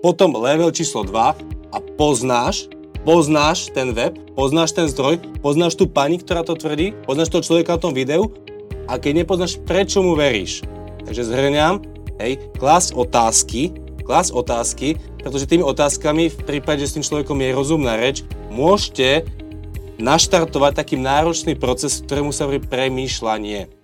potom level číslo 2 a poznáš, poznáš ten web, poznáš ten zdroj, poznáš tú pani, ktorá to tvrdí, poznáš toho človeka na tom videu a keď nepoznáš, prečo mu veríš. Takže zhrňam, hej, klásť otázky, klásť otázky, pretože tými otázkami, v prípade, že s tým človekom je rozumná reč, môžete naštartovať taký náročný proces, ktorému sa hovorí premýšľanie.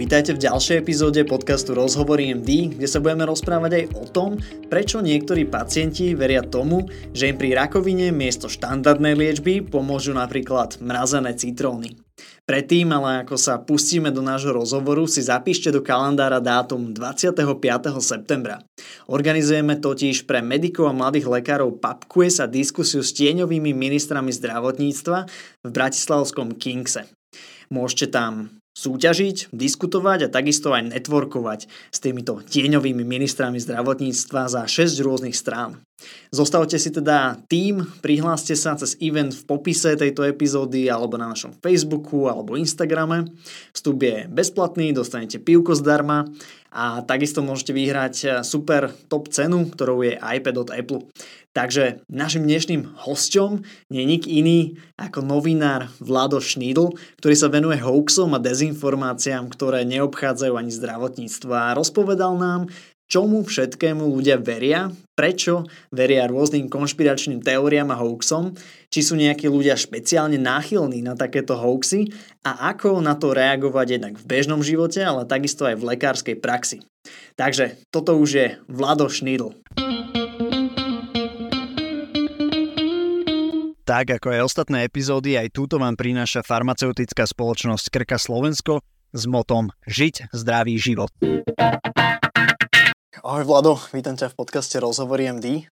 Vítajte v ďalšej epizóde podcastu Rozhovory MD, kde sa budeme rozprávať aj o tom, prečo niektorí pacienti veria tomu, že im pri rakovine miesto štandardnej liečby pomôžu napríklad mrazené citróny. Predtým, ale ako sa pustíme do nášho rozhovoru, si zapíšte do kalendára dátum 25. septembra. Organizujeme totiž pre medikov a mladých lekárov pub quiz a diskusiu s tieňovými ministrami zdravotníctva v Bratislavskom Kingse. Môžete tam súťažiť, diskutovať a takisto aj networkovať s týmito tieňovými ministrami zdravotníctva za 6 rôznych strán. Zostavte si teda tým, prihláste sa cez event v popise tejto epizódy alebo na našom Facebooku alebo Instagrame. Vstup je bezplatný, dostanete pivko zdarma a takisto môžete vyhrať super top cenu, ktorou je iPad od Apple. Takže našim dnešným hosťom je nik iný ako novinár Vlado Šnídl, ktorý sa venuje hoaxom a dezinformáciám, ktoré neobchádzajú ani zdravotníctvo a rozpovedal nám, čomu všetkému ľudia veria, prečo veria rôznym konšpiračným teóriám a hoaxom, či sú nejakí ľudia špeciálne náchylní na takéto hoaxy a ako na to reagovať jednak v bežnom živote, ale takisto aj v lekárskej praxi. Takže toto už je Vlado Šnídl. Tak ako aj ostatné epizódy, aj túto vám prináša farmaceutická spoločnosť Krka Slovensko s motom Žiť zdravý život. Ahoj Vlado, vítam ťa v podcaste Rozhovory MD.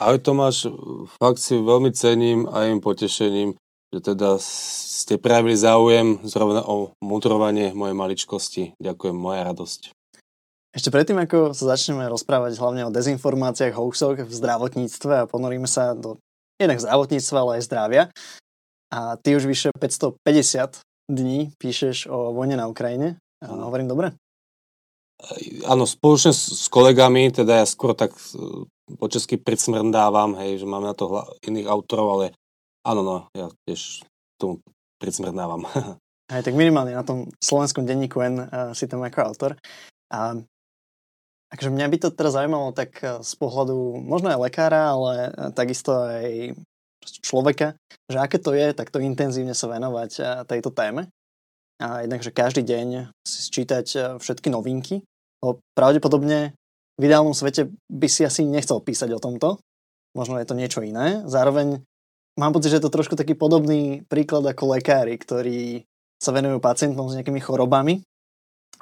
Ahoj Tomáš, fakt si veľmi cením a im potešením, že teda ste prejavili záujem zrovna o mutrovanie mojej maličkosti. Ďakujem, moja radosť. Ešte predtým, ako sa začneme rozprávať hlavne o dezinformáciách, hoaxoch v zdravotníctve a ponoríme sa do jednak zdravotníctva, ale aj zdravia. A ty už vyše 550 dní píšeš o vojne na Ukrajine. A hovorím dobre? Áno, spoločne s kolegami, teda ja skôr tak e, po česky pricmrdávam, hej, že máme na to iných autorov, ale áno, no, ja tiež tomu pricmrdávam. Aj tak minimálne na tom slovenskom denníku N uh, si tam ako autor. A Takže mňa by to teraz zaujímalo tak eh, z pohľadu možno aj lekára, ale takisto aj človeka, že aké to je takto intenzívne sa venovať tejto téme. A jednak, že každý deň si sčítať všetky novinky. Lebo pravdepodobne v ideálnom svete by si asi nechcel písať o tomto. Možno je to niečo iné. Zároveň mám pocit, že je to trošku taký podobný príklad ako lekári, ktorí sa venujú pacientom s nejakými chorobami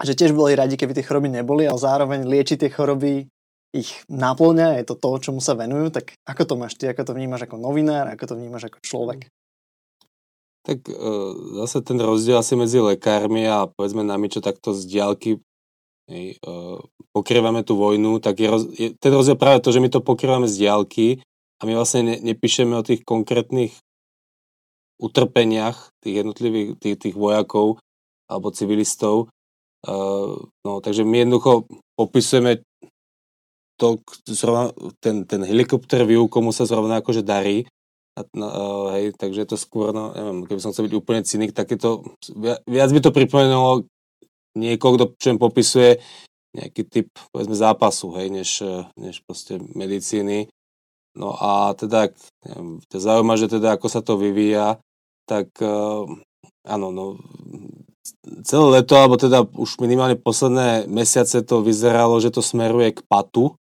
že tiež boli radi, keby tie choroby neboli, ale zároveň liečiť tie choroby ich náplňa, je to to, čomu sa venujú, tak ako to máš ty, ako to vnímaš ako novinár, ako to vnímaš ako človek? Tak e, zase ten rozdiel asi medzi lekármi a povedzme nami, čo takto z diálky hej, e, pokrývame tú vojnu, tak je, roz, je ten rozdiel práve to, že my to pokrývame z diálky a my vlastne ne, nepíšeme o tých konkrétnych utrpeniach tých jednotlivých tých, tých vojakov alebo civilistov, Uh, no, takže my jednoducho popisujeme to, zrovna, ten, ten helikopter view, komu sa zrovna akože darí. No, uh, hej, takže je to skôr, no, neviem, keby som chcel byť úplne cynik, tak je to, viac by to pripomenulo niekoho, kto čo popisuje nejaký typ, povedzme, zápasu, hej, než, než proste medicíny. No a teda, to zaujíma, že teda ako sa to vyvíja, tak uh, áno, no celé leto, alebo teda už minimálne posledné mesiace to vyzeralo, že to smeruje k patu.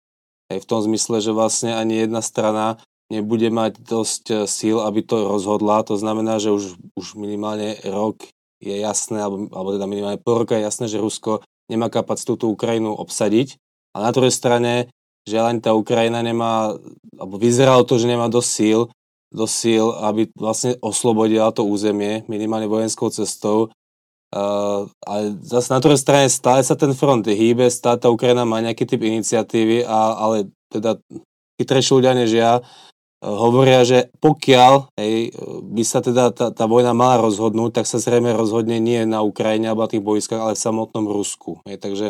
Aj v tom zmysle, že vlastne ani jedna strana nebude mať dosť eh, síl, aby to rozhodla. To znamená, že už, už minimálne rok je jasné, alebo, alebo teda minimálne pol roka je jasné, že Rusko nemá kapacitu tú Ukrajinu obsadiť. A na druhej strane, že ani tá Ukrajina nemá, alebo vyzeralo to, že nemá dosť síl, dosť síl, aby vlastne oslobodila to územie minimálne vojenskou cestou Uh, ale zase na druhej strane stále sa ten front hýbe, stále tá Ukrajina má nejaký typ iniciatívy, a, ale teda chytrejší ľudia než ja hovoria, že pokiaľ hej, by sa teda tá, tá vojna mala rozhodnúť, tak sa zrejme rozhodne nie na Ukrajine alebo na tých bojskách, ale v samotnom Rusku. Hej, takže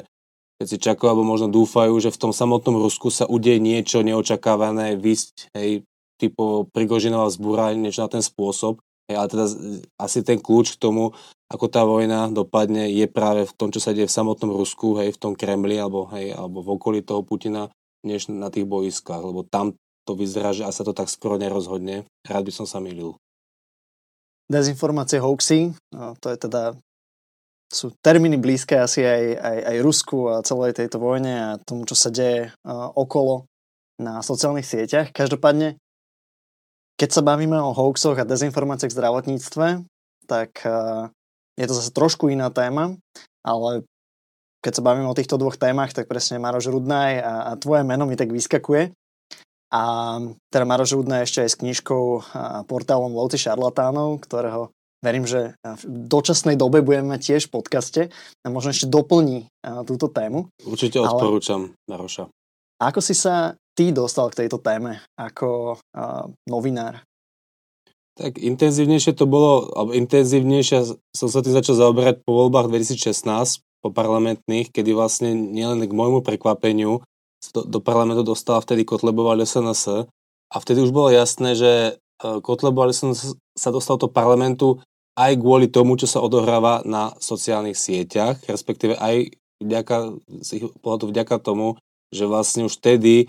si čakajú alebo možno dúfajú, že v tom samotnom Rusku sa udeje niečo neočakávané, vysť, hej, typo Prigožinová vzbúra, niečo na ten spôsob. Hej, ale teda asi ten kľúč k tomu, ako tá vojna dopadne, je práve v tom, čo sa deje v samotnom Rusku, hej, v tom Kremli alebo, hej, alebo v okolí toho Putina, než na tých boiskách, lebo tam to vyzerá, že sa to tak skoro nerozhodne. Rád by som sa milil. Dezinformácie, hoaxy, no, to je teda sú termíny blízke asi aj, aj, aj Rusku a celej tejto vojne a tomu, čo sa deje uh, okolo na sociálnych sieťach. Každopádne, keď sa bavíme o hoaxoch a dezinformáciách v zdravotníctve, tak uh, je to zase trošku iná téma, ale keď sa bavíme o týchto dvoch témach, tak presne Maroš Rudnaj a, a tvoje meno mi tak vyskakuje. A teda Maroš Rudnaj ešte aj s knižkou a portálom Lovci šarlatánov, ktorého verím, že v dočasnej dobe budeme mať tiež v podcaste a možno ešte doplní túto tému. Určite odporúčam, Ale... Maroša. Ako si sa ty dostal k tejto téme ako uh, novinár? Tak intenzívnejšie to bolo, alebo intenzívnejšie som sa tým začal zaoberať po voľbách 2016, po parlamentných, kedy vlastne nielen k môjmu prekvapeniu do, do parlamentu dostala vtedy Kotlebová SNS a vtedy už bolo jasné, že e, Kotlebová SNS sa dostal do parlamentu aj kvôli tomu, čo sa odohráva na sociálnych sieťach, respektíve aj vďaka, pohľadu vďaka tomu, že vlastne už vtedy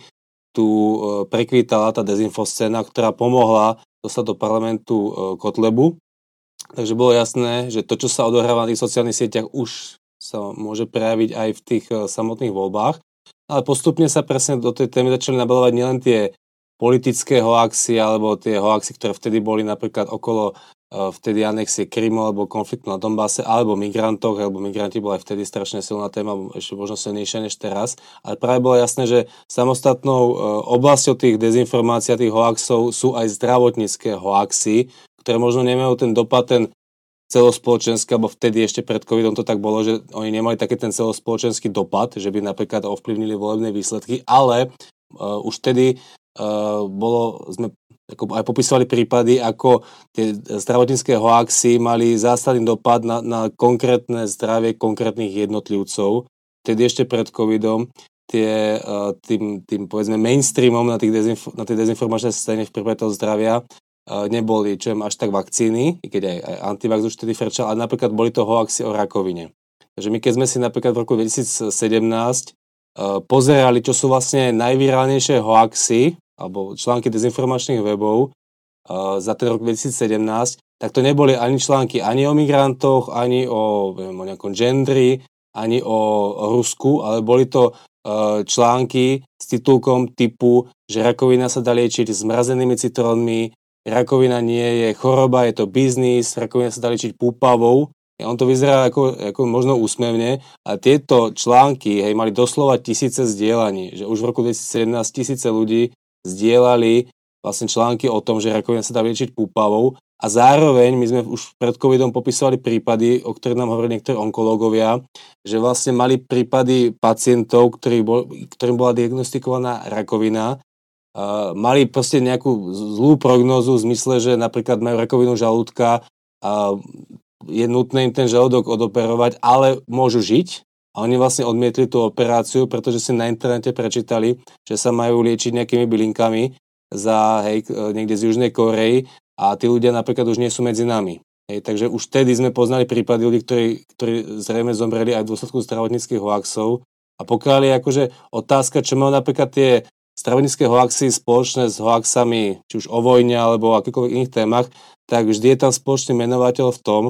tu e, prekvítala tá dezinfoscéna, ktorá pomohla dostať do parlamentu e, Kotlebu. Takže bolo jasné, že to, čo sa odohráva na tých sociálnych sieťach, už sa môže prejaviť aj v tých samotných voľbách. Ale postupne sa presne do tej témy začali nabalovať nielen tie politické hoaxy alebo tie hoaxy, ktoré vtedy boli napríklad okolo E, vtedy anexie Krymu alebo konfliktu na Donbase alebo migrantoch, alebo migranti bola aj vtedy strašne silná téma, ešte možno silnejšia než teraz, ale práve bolo jasné, že samostatnou e, oblasťou tých dezinformácií a tých hoaxov sú aj zdravotnícke hoaxy, ktoré možno nemajú ten dopad, ten celospoločenský, alebo vtedy ešte pred covidom to tak bolo, že oni nemali taký ten celospoločenský dopad, že by napríklad ovplyvnili volebné výsledky, ale uh, už vtedy uh, bolo, sme ako aj popisovali prípady, ako tie zdravotnícke hoaxy mali zásadný dopad na, na konkrétne zdravie konkrétnych jednotlivcov. Tedy ešte pred covidom tie, eh, tým, tým povedzme mainstreamom na, tých dezinf- na tej dezinformačnej scéne v prípade toho zdravia neboli čo až tak vakcíny, i keď aj, aj antivax už tedy frčal, ale napríklad boli to hoaxy o rakovine. Takže my keď sme si napríklad v roku 2017 eh, pozerali, čo sú vlastne najvírálnejšie hoaxy alebo články dezinformačných webov uh, za ten rok 2017, tak to neboli ani články ani o migrantoch, ani o, viem, o nejakom gendri, ani o, Rusku, ale boli to uh, články s titulkom typu, že rakovina sa dá liečiť zmrazenými citrónmi, rakovina nie je choroba, je to biznis, rakovina sa dá liečiť púpavou. On to vyzerá ako, ako možno úsmevne, a tieto články hej, mali doslova tisíce zdieľaní, že už v roku 2017 tisíce ľudí zdieľali vlastne články o tom, že rakovina sa dá liečiť púpavou a zároveň my sme už pred covidom popisovali prípady, o ktorých nám hovorili niektorí onkológovia, že vlastne mali prípady pacientov, ktorý bol, ktorým bola diagnostikovaná rakovina, mali proste nejakú zlú prognózu v zmysle, že napríklad majú rakovinu žalúdka a je nutné im ten žalúdok odoperovať, ale môžu žiť a oni vlastne odmietli tú operáciu, pretože si na internete prečítali, že sa majú liečiť nejakými bylinkami za, hej, niekde z Južnej Korei a tí ľudia napríklad už nie sú medzi nami. Hej, takže už vtedy sme poznali prípady ľudí, ktorí, ktorí zrejme zomreli aj v dôsledku zdravotníckých hoaxov. A pokiaľ je akože otázka, čo majú napríklad tie zdravotnícke hoaxy spoločné s hoaxami, či už o vojne alebo o akýchkoľvek iných témach, tak vždy je tam spoločný menovateľ v tom,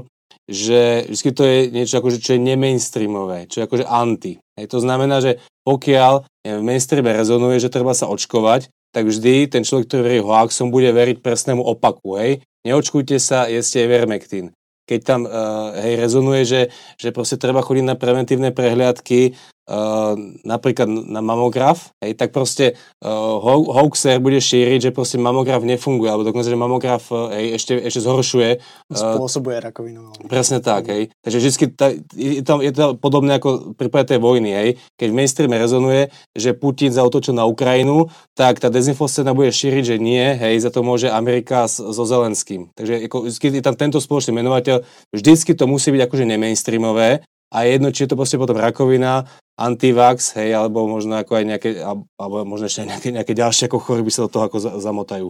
že vždy to je niečo akože, čo je nemainstreamové, čo je akože anti. Hej, to znamená, že pokiaľ v mainstreame rezonuje, že treba sa očkovať, tak vždy ten človek, ktorý verí hoaxom, bude veriť presnému opaku. Hej. Neočkujte sa, jeste Vermectin. Keď tam uh, hej, rezonuje, že, že proste treba chodiť na preventívne prehliadky, Uh, napríklad na mamograf, hej, tak proste uh, hoaxer bude šíriť, že proste mamograf nefunguje, alebo dokonca, že mamograf hej, ešte, ešte zhoršuje. Uh, Spôsobuje rakovinu. Presne tak, hej. Takže vždy ta, je, to, je to podobné ako pri tej vojny, hej. Keď v mainstreame rezonuje, že Putin zautočil na Ukrajinu, tak tá dezinfoscéna bude šíriť, že nie, hej, za to môže Amerika so Zelenským. Takže ako, je tam tento spoločný menovateľ, vždycky to musí byť akože nemainstreamové, a jedno, či je to proste potom rakovina, antivax, hej, alebo možno ako aj nejaké, alebo možno ešte nejaké, nejaké ďalšie ako choroby sa do toho ako zamotajú.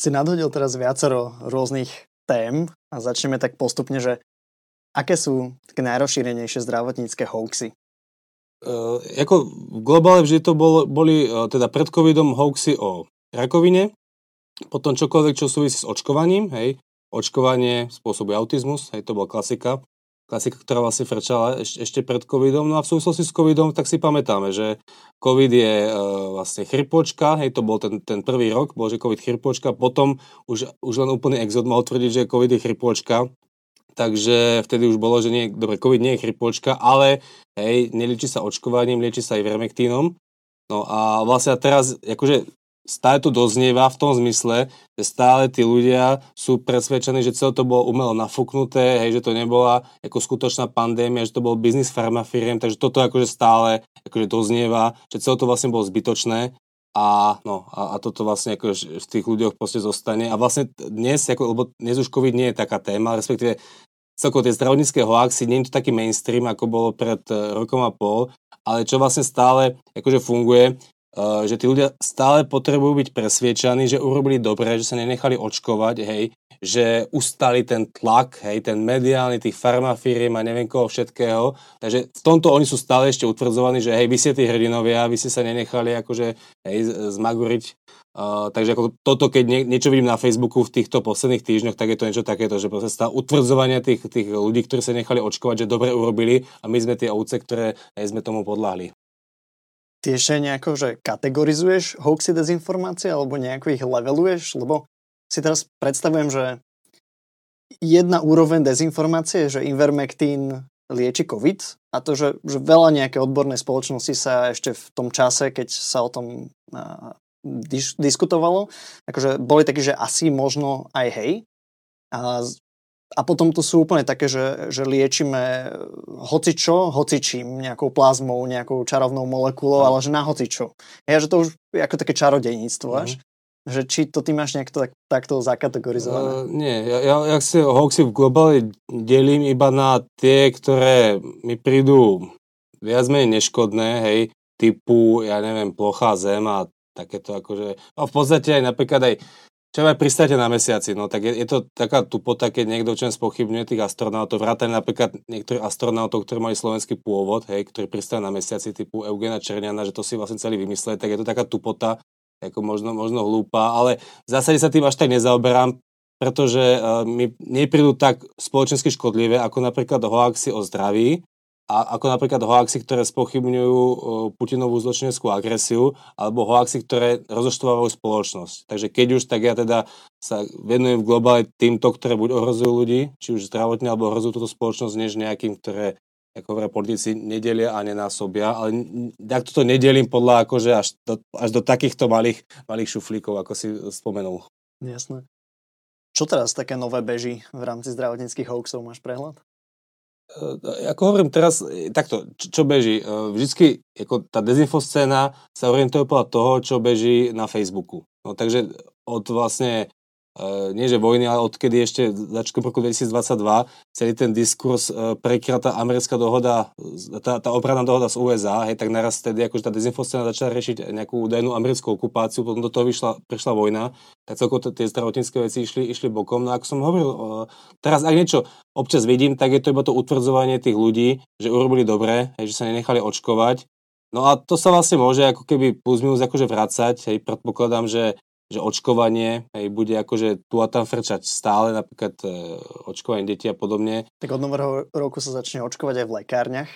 Si nadhodil teraz viacero rôznych tém a začneme tak postupne, že aké sú také najrozšírenejšie zdravotnícke hoaxy? Uh, ako v globále vždy to bol, boli uh, teda pred covidom hoaxy o rakovine, potom čokoľvek, čo súvisí s očkovaním, hej, očkovanie spôsobuje autizmus, hej, to bola klasika, klasika, ktorá vlastne frčala eš, ešte pred covidom, no a v súvislosti s covidom, tak si pamätáme, že covid je uh, vlastne chrypočka, hej, to bol ten, ten prvý rok, bol, že covid chrypočka, potom už, už len úplný exod mohol tvrdiť, že covid je chrypočka, takže vtedy už bolo, že nie, dobre, covid nie je chrypočka, ale hej, nelieči sa očkovaním, lieči sa aj vermektínom, No a vlastne teraz, akože stále to doznieva v tom zmysle, že stále tí ľudia sú presvedčení, že celé to bolo umelo nafúknuté, hej, že to nebola ako skutočná pandémia, že to bol biznis farmafiriem, takže toto akože stále akože doznieva, že celé to vlastne bolo zbytočné a, no, a, a toto vlastne ako v tých ľuďoch proste zostane. A vlastne dnes, ako, lebo dnes už COVID nie je taká téma, respektíve celkovo tie zdravotnícke hoaxy, nie je to taký mainstream, ako bolo pred e, rokom a pol, ale čo vlastne stále akože funguje, že tí ľudia stále potrebujú byť presviečaní, že urobili dobre, že sa nenechali očkovať, hej, že ustali ten tlak, hej, ten mediálny tých farmafíriem a neviem koho všetkého. Takže v tomto oni sú stále ešte utvrdzovaní, že hej, vy ste tí hrdinovia, vy ste sa nenechali akože hej, zmaguriť. Uh, takže ako toto, keď nie, niečo vidím na Facebooku v týchto posledných týždňoch, tak je to niečo takéto, že proste stále utvrdzovania tých, tých ľudí, ktorí sa nechali očkovať, že dobre urobili a my sme tie ovce, ktoré hej, sme tomu podľahli. Ty ešte nejako, že kategorizuješ hoaxy dezinformácie alebo nejako ich leveluješ? Lebo si teraz predstavujem, že jedna úroveň dezinformácie je, že Invermectin lieči COVID a to, že, že veľa nejaké odborné spoločnosti sa ešte v tom čase, keď sa o tom uh, dis- diskutovalo, akože boli takí, že asi možno aj hej. A a potom to sú úplne také, že, že liečíme hocičo, hocičím, nejakou plazmou, nejakou čarovnou molekulou, ale že na hocičo. Ja, že to už je ako také čarodejníctvo, až. Že či to ty máš nejak to, tak, takto zakategorizované? Uh, nie, ja, ja, ja si hoaxy v globále delím iba na tie, ktoré mi prídu viac menej neškodné, hej, typu, ja neviem, plochá zem a takéto akože, a v podstate aj napríklad aj čo aj pristáte na mesiaci, no tak je, je to taká tupota, keď niekto čem spochybňuje tých astronautov, vrátane napríklad niektorých astronautov, ktorí mali slovenský pôvod, hej, ktorí pristáli na mesiaci typu Eugena Černiana, že to si vlastne celý vymysleli, tak je to taká tupota, ako možno, možno hlúpa, ale v zásade sa tým až tak nezaoberám, pretože uh, mi neprídu tak spoločensky škodlivé, ako napríklad hoaxy o zdraví, a ako napríklad hoaxy, ktoré spochybňujú Putinovú zločineckú agresiu, alebo hoaxy, ktoré rozoštvávajú spoločnosť. Takže keď už, tak ja teda sa venujem v globále týmto, ktoré buď ohrozujú ľudí, či už zdravotne, alebo ohrozujú túto spoločnosť, než nejakým, ktoré ako hovoria politici, nedelia a nenásobia, ale tak toto nedelím podľa akože až do, až do takýchto malých, malých šuflíkov, ako si spomenul. Jasné. Čo teraz také nové beží v rámci zdravotníckých hoaxov? Máš prehľad? E, ako hovorím teraz, e, takto, čo, čo beží? E, vždycky ako tá dezinfoscéna sa orientuje podľa toho, čo beží na Facebooku. No, takže od vlastne Uh, nie že vojny, ale odkedy ešte začiatkom roku 2022 celý ten diskurs uh, prekryla americká dohoda, tá, tá obranná dohoda z USA, hej, tak naraz tedy akože tá dezinfoscéna začala riešiť nejakú údajnú americkú okupáciu, potom do toho vyšla, prišla vojna, tak celkovo tie zdravotnícke veci išli, išli bokom. No ako som hovoril, uh, teraz ak niečo občas vidím, tak je to iba to utvrdzovanie tých ľudí, že urobili dobre, hej, že sa nenechali očkovať, No a to sa vlastne môže ako keby plus minus akože vracať, hej, predpokladám, že že očkovanie hej, bude akože tu a tam frčať stále, napríklad e, očkovanie detí a podobne. Tak od nového roku sa začne očkovať aj v lekárniach.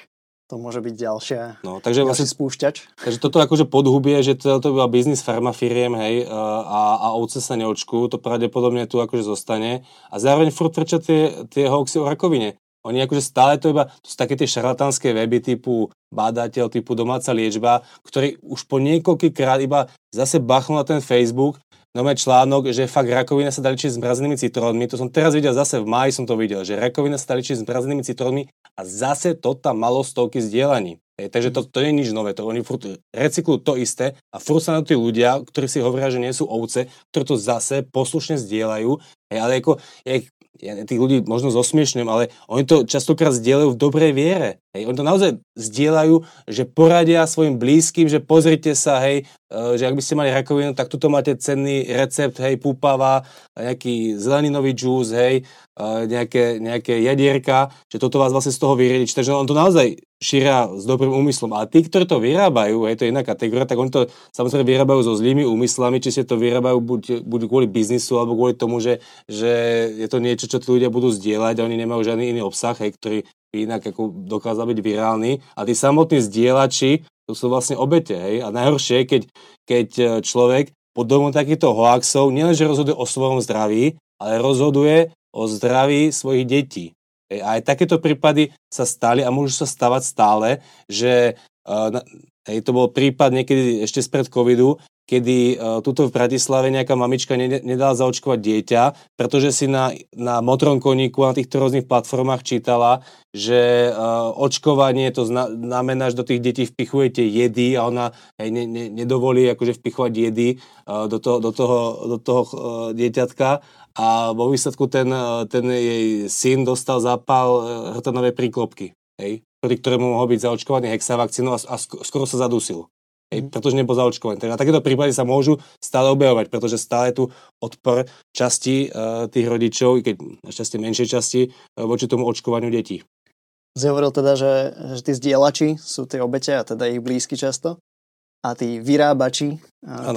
To môže byť ďalšia, no, takže vlastne, spúšťač. Takže toto akože podhubie, že to, to byla biznis farmafiriem, hej, a, a ovce sa neočkujú, to pravdepodobne tu akože zostane. A zároveň furt frčia tie, tie hoaxy o rakovine. Oni akože stále to iba, to sú také tie šarlatánske weby typu bádateľ, typu domáca liečba, ktorý už po niekoľkýkrát iba zase bachnul na ten Facebook, nové článok, že fakt rakovina sa dá liečiť s mrazenými citrónmi. To som teraz videl zase v máji som to videl, že rakovina sa dá liečiť s mrazenými citrónmi a zase to tam malo stovky zdieľaní. Hej, takže to, to nie je nič nové, to oni furt recyklujú to isté a furt sa na tí ľudia, ktorí si hovoria, že nie sú ovce, ktorí to zase poslušne zdieľajú, Hej, ale ako, ja, ja tých ľudí možno zosmiešňujem, ale oni to častokrát zdieľajú v dobrej viere. Hej, oni to naozaj zdieľajú, že poradia svojim blízkym, že pozrite sa, hej, e, že ak by ste mali rakovinu, tak tuto máte cenný recept, hej, púpava, nejaký zeleninový džús, hej, e, nejaké, nejaké jadierka, že toto vás vlastne z toho vyriediť. Takže on to naozaj šíria s dobrým úmyslom. Ale tí, ktorí to vyrábajú, je to iná kategória, tak oni to samozrejme vyrábajú so zlými úmyslami, či si to vyrábajú buď, buď kvôli biznisu, alebo kvôli tomu, že, že je to niečo, čo tí ľudia budú zdieľať a oni nemajú žiadny iný obsah, hej, ktorý by inak ako dokázal byť virálny. A tí samotní zdieľači, to sú vlastne obete. Hej? A najhoršie je, keď, keď e, človek pod domom takýchto hoaxov nielenže rozhoduje o svojom zdraví, ale rozhoduje o zdraví svojich detí. A aj takéto prípady sa stali a môžu sa stavať stále, že hej, to bol prípad niekedy ešte spred covidu, kedy uh, tuto v Bratislave nejaká mamička ne, nedala zaočkovať dieťa, pretože si na, na motrom koníku na týchto rôznych platformách čítala, že uh, očkovanie to zna, znamená, že do tých detí vpichujete jedy a ona hej, ne, ne, nedovolí akože vpichovať jedy uh, do toho, do toho, do toho uh, dieťatka. A vo výsledku ten, ten jej syn dostal zápal hrtanovej príklopky, hej, pri ktorému mohol byť zaočkovaný hexavakcínou a, a skoro sa zadusil. Hej, mhm. pretože nebol zaočkovaný. Teda takéto prípady sa môžu stále objavovať, pretože stále je tu odpor časti uh, tých rodičov, i keď našťastie menšej časti, uh, voči tomu očkovaniu detí. Si hovoril teda, že, že tí zdieľači sú tie obete a teda ich blízky často a tí vyrábači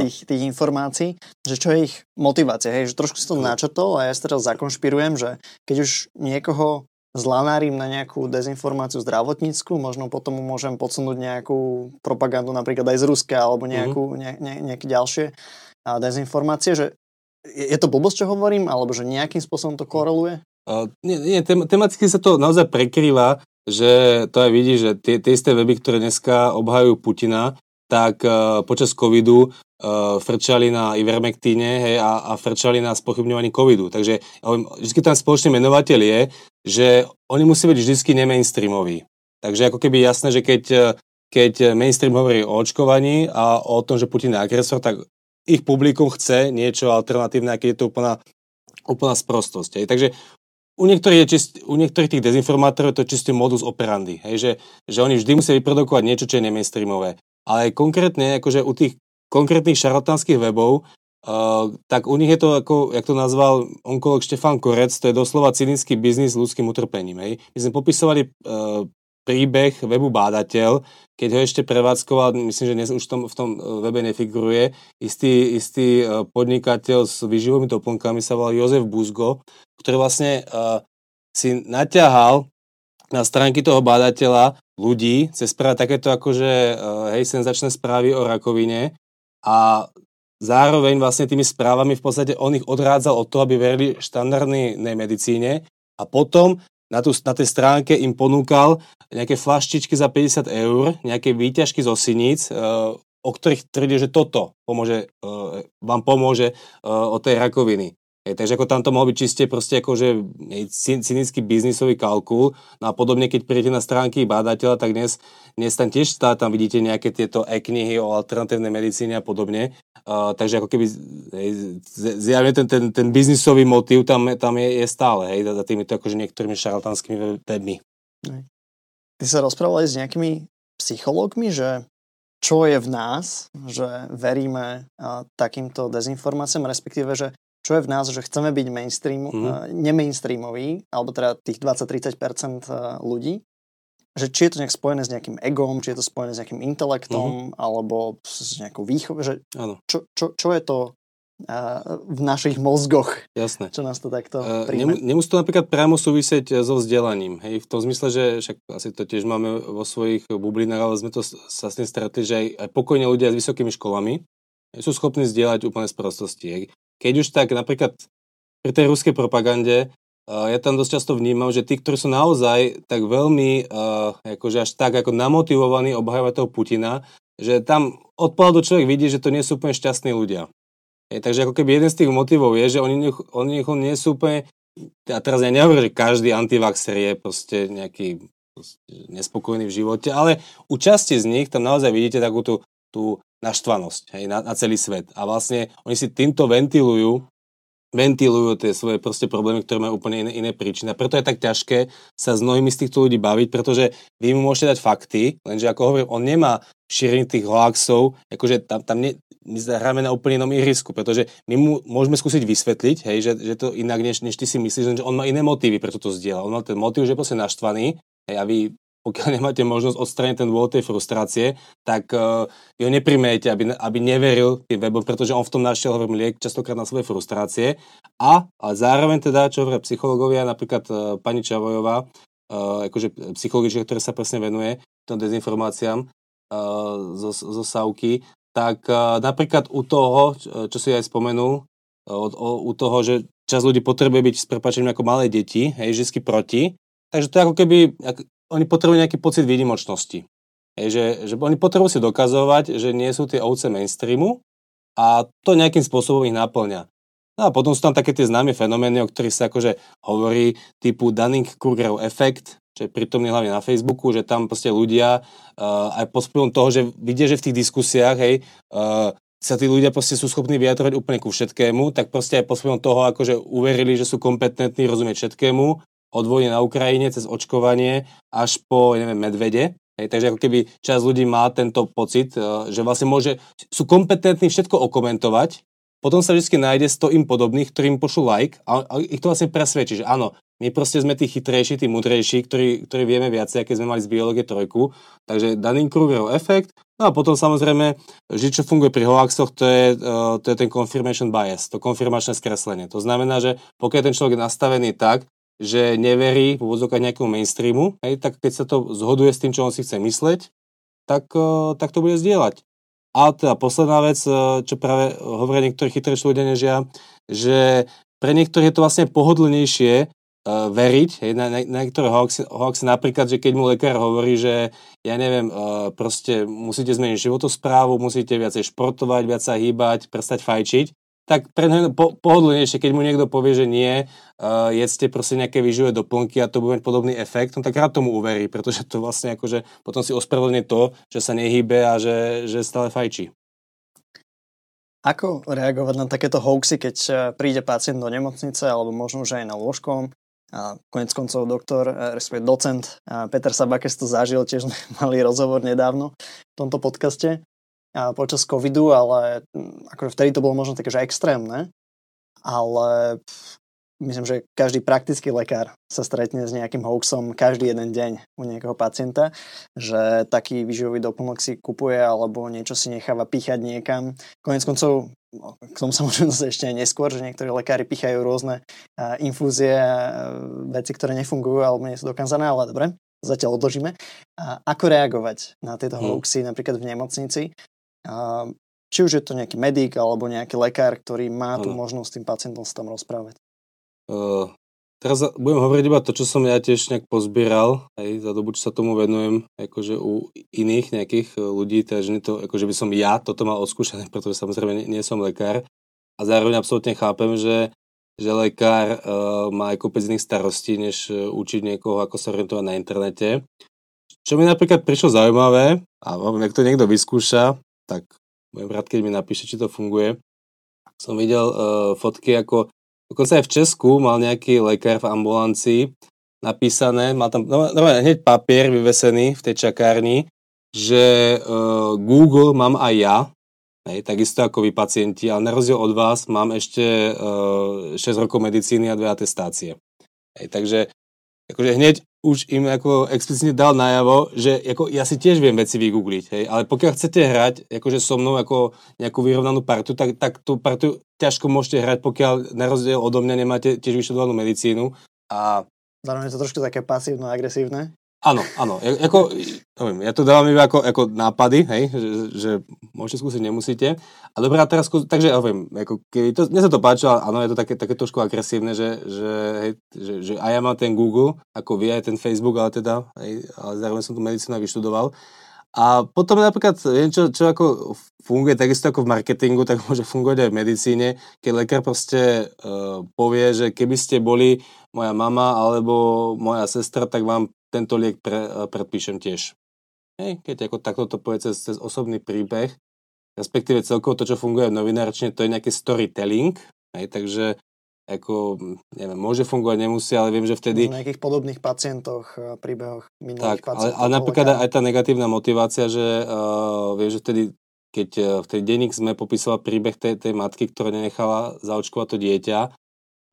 tých, tých informácií, že čo je ich motivácia. Hej, že trošku si to načrtol a ja si teraz zakonšpirujem, že keď už niekoho zlanárim na nejakú dezinformáciu zdravotnícku, možno potom mu môžem podsunúť nejakú propagandu napríklad aj z Ruska alebo mhm. nejakú, mm-hmm. ne, ne, nejaké ďalšie dezinformácie, že je to blbosť, čo hovorím, alebo že nejakým spôsobom to koreluje? Uh, nie, nie tem, tematicky sa to naozaj prekrýva, že to aj vidí, že tie, tie isté weby, ktoré dneska obhajujú Putina, tak uh, počas covidu uh, frčali na ivermektíne hej, a, a frčali na spochybňovaní covidu. Takže vždy tam spoločný menovateľ je, že oni musí byť vždy nemainstreamoví. Takže ako keby jasné, že keď, keď mainstream hovorí o očkovaní a o tom, že Putin je agresor, tak ich publikum chce niečo alternatívne, keď je to úplná, úplná sprostosť. Hej. Takže u niektorých, čist, u niektorých tých dezinformátorov je to čistý modus operandi, hej, že, že oni vždy musia vyprodukovať niečo, čo je nemainstreamové ale konkrétne akože u tých konkrétnych šarlatánskych webov, uh, tak u nich je to, ako, jak to nazval onkolog Štefan Korec, to je doslova cynický biznis s ľudským utrpením. Hej. My sme popisovali uh, príbeh webu Bádateľ, keď ho ešte prevádzkoval, myslím, že dnes už tom, v tom webe nefiguruje, istý, istý podnikateľ s výživovými doplnkami sa volal Jozef Buzgo, ktorý vlastne uh, si naťahal na stránky toho bádateľa ľudí cez práve takéto akože, eh, hej, senzačné správy o rakovine a zároveň vlastne tými správami v podstate on ich odrádzal od toho, aby verili štandardnej medicíne a potom na, tú, na tej stránke im ponúkal nejaké flaštičky za 50 eur, nejaké výťažky zo siníc, eh, o ktorých tvrdí, že toto pomôže, eh, vám pomôže od tej rakoviny. Hej, takže ako tam to mohol byť čiste proste akože cynický biznisový kalkul. No a podobne, keď prídete na stránky bádateľa, tak dnes, dnes tam tiež stále tam vidíte nejaké tieto e-knihy o alternatívnej medicíne a podobne. Uh, takže ako keby hej, zjavne ten, ten, ten biznisový motív tam, tam je, je stále, hej, za týmito akože niektorými šarlatánskymi webmi. Ty sa rozprával aj s nejakými psychológmi, že čo je v nás, že veríme takýmto dezinformáciám, respektíve, že čo je v nás, že chceme byť mainstream, mm. uh, nemainstreamový, alebo teda tých 20-30% eh, ľudí, že či je to nejak spojené s nejakým egom, či je to spojené s nejakým intelektom, mm. alebo s nejakou výchovou, že čo, čo, čo je to uh, v našich mozgoch, Jasné. čo nás to takto príjme. Nemusí to napríklad priamo súvisieť so vzdelaním, hej, v tom zmysle, že však asi to tiež máme vo svojich bublinách, ale sme to sa s tým stretli, že aj, aj pokojne ľudia s vysokými školami sú schopní zdieľať úplne sprostosti. Keď už tak napríklad pri tej ruskej propagande, uh, ja tam dosť často vnímam, že tí, ktorí sú naozaj tak veľmi, uh, akože až tak ako namotivovaní obhajovať toho Putina, že tam od pohľadu človek vidí, že to nie sú úplne šťastní ľudia. Je, takže ako keby jeden z tých motivov je, že oni, nech, oni nie sú úplne, a teraz ja nehovorím, že každý antivaxer je proste nejaký proste nespokojný v živote, ale u časti z nich tam naozaj vidíte takú tú, tú naštvanosť hej, na, na celý svet. A vlastne oni si týmto ventilujú ventilujú tie svoje proste problémy, ktoré majú úplne iné, iné príčiny. A preto je tak ťažké sa s mnohými z týchto ľudí baviť, pretože vy mu môžete dať fakty, lenže ako hovorím, on nemá šírenie tých hoaxov, akože tam, tam ne, my hráme na úplne inom ihrisku, pretože my mu môžeme skúsiť vysvetliť, hej, že, že to inak, než, než ty si myslíš, že on má iné motívy, preto to zdieľa. On má ten motív, že je proste naštvaný, hej, a vy pokiaľ nemáte možnosť odstrániť ten dôvod tej frustrácie, tak uh, ho neprimejte, aby, aby neveril tým webom, pretože on v tom našiel hovorím, liek častokrát na svoje frustrácie. A, a zároveň teda, čo hovoria psychológovia, napríklad uh, pani Čavojová, uh, akože psychologička, ktorá sa presne venuje tom dezinformáciám uh, zo, zo Savky, tak uh, napríklad u toho, čo si aj spomenul, uh, u toho, že čas ľudí potrebuje byť s prepačením ako malé deti, hej, vždy proti, Takže to je ako keby, oni potrebujú nejaký pocit výnimočnosti. Že, že oni potrebujú si dokazovať, že nie sú tie ovce mainstreamu a to nejakým spôsobom ich naplňa. No a potom sú tam také tie známe fenomény, o ktorých sa akože hovorí typu Dunning-Krugerov efekt, čo je prítomný hlavne na Facebooku, že tam proste ľudia uh, aj pod vplyvom toho, že vidia, že v tých diskusiách, hej, uh, sa tí ľudia proste sú schopní vyjadrovať úplne ku všetkému, tak proste aj pod vplyvom toho, akože uverili, že sú kompetentní rozumieť všetkému od vojny na Ukrajine cez očkovanie až po, neviem, medvede. Hej, takže ako keby časť ľudí má tento pocit, e, že vlastne môže, sú kompetentní všetko okomentovať, potom sa vždy nájde 100 im podobných, ktorým pošlu like a, a ich to vlastne presvedčí, že áno, my proste sme tí chytrejší, tí mudrejší, ktorí, ktorí vieme viacej, aké sme mali z biológie trojku. Takže Dunning-Krugerov efekt. No a potom samozrejme, že čo funguje pri hoaxoch, to je, uh, to je ten confirmation bias, to konfirmačné skreslenie. To znamená, že pokiaľ ten človek je nastavený tak, že neverí v úvodzokách nejakému mainstreamu, hej, tak keď sa to zhoduje s tým, čo on si chce mysleť, tak, tak to bude zdieľať. A teda posledná vec, čo práve hovoria niektorí chytrejší ľudia než ja, že pre niektorých je to vlastne pohodlnejšie uh, veriť hej, na, na, na niektoré hoaxy, hoaxy, napríklad, že keď mu lekár hovorí, že ja neviem, uh, proste musíte zmeniť životosprávu, musíte viacej športovať, viac sa hýbať, prestať fajčiť, tak pre neho po, pohodlnejšie, keď mu niekto povie, že nie, uh, jedzte proste nejaké výživové doplnky a to bude mať podobný efekt, no tak rád tomu uverí, pretože to vlastne akože potom si ospravedlňuje to, že sa nehýbe a že, že stále fajčí. Ako reagovať na takéto hoaxy, keď eh, príde pacient do nemocnice alebo možno, že aj na lôžkom a konec koncov doktor, eh, respektíve docent Peter Sabakes to zažil, tiež sme mali rozhovor nedávno v tomto podcaste počas covidu, ale hm, akože vtedy to bolo možno také, že extrémne, ale myslím, že každý praktický lekár sa stretne s nejakým hoaxom každý jeden deň u nejakého pacienta, že taký výživový doplnok si kupuje alebo niečo si necháva píchať niekam. Konec koncov, k tomu sa môžem zase ešte aj neskôr, že niektorí lekári píchajú rôzne infúzie, veci, ktoré nefungujú alebo nie sú dokázané, ale dobre, zatiaľ odložíme. A ako reagovať na tieto hm. hoaxy napríklad v nemocnici? Či už je to nejaký medic alebo nejaký lekár, ktorý má tú možnosť s tým pacientom sa tam rozprávať. Uh, teraz budem hovoriť iba to, čo som ja tiež nejak pozbieral, aj za dobu, čo sa tomu venujem, akože u iných nejakých e, ľudí, takže nie to, akože by som ja toto mal odskúšané, pretože samozrejme nie, nie som lekár. A zároveň absolútne chápem, že, že lekár uh, má aj kopec iných starostí, než uh, učiť niekoho, ako sa orientovať na internete. Čo mi napríklad prišlo zaujímavé, a ak to niekto vyskúša, tak budem rád, keď mi napíše, či to funguje. Som videl uh, fotky, ako dokonca aj v Česku mal nejaký lekár v ambulancii napísané, mal tam no, no, hneď papier vyvesený v tej čakárni, že uh, Google mám aj ja, hej, takisto ako vy pacienti, ale na rozdiel od vás mám ešte uh, 6 rokov medicíny a dve atestácie. Hej, takže akože hneď už im ako explicitne dal najavo, že ako ja si tiež viem veci vygoogliť, hej, ale pokiaľ chcete hrať akože so mnou ako nejakú vyrovnanú partu, tak, tak tú partu ťažko môžete hrať, pokiaľ na rozdiel odo mňa nemáte tiež vyštudovanú medicínu. A... Zároveň je to trošku také pasívno-agresívne. Áno, áno. Ja, ako, neviem, ja to dávam iba ako, ako nápady, hej, že, že môžete skúsiť, nemusíte. A dobrá, teraz, takže ja ako, keď to, mne sa to páčilo, áno, je to také, také trošku agresívne, že, že, hej, že, že aj ja mám ten Google, ako vy aj ten Facebook, ale teda, hej, ale zároveň som tu medicínu vyštudoval. A potom napríklad, viem, čo, čo ako funguje takisto ako v marketingu, tak môže fungovať aj v medicíne, keď lekár proste uh, povie, že keby ste boli moja mama alebo moja sestra, tak vám tento liek pre, uh, predpíšem tiež. Hej, keď ako takto to povie cez, cez osobný príbeh, respektíve celkovo to, čo funguje v novinárčine, to je nejaký storytelling, hej, takže ako, neviem, môže fungovať, nemusí, ale viem, že vtedy... Na nejakých podobných pacientoch, príbehoch minulých tak, pacientov. Ale, ale napríklad aj tá negatívna motivácia, že uh, viem, že vtedy, keď uh, v tej denník sme popísala príbeh tej, tej matky, ktorá nenechala zaočkovať to dieťa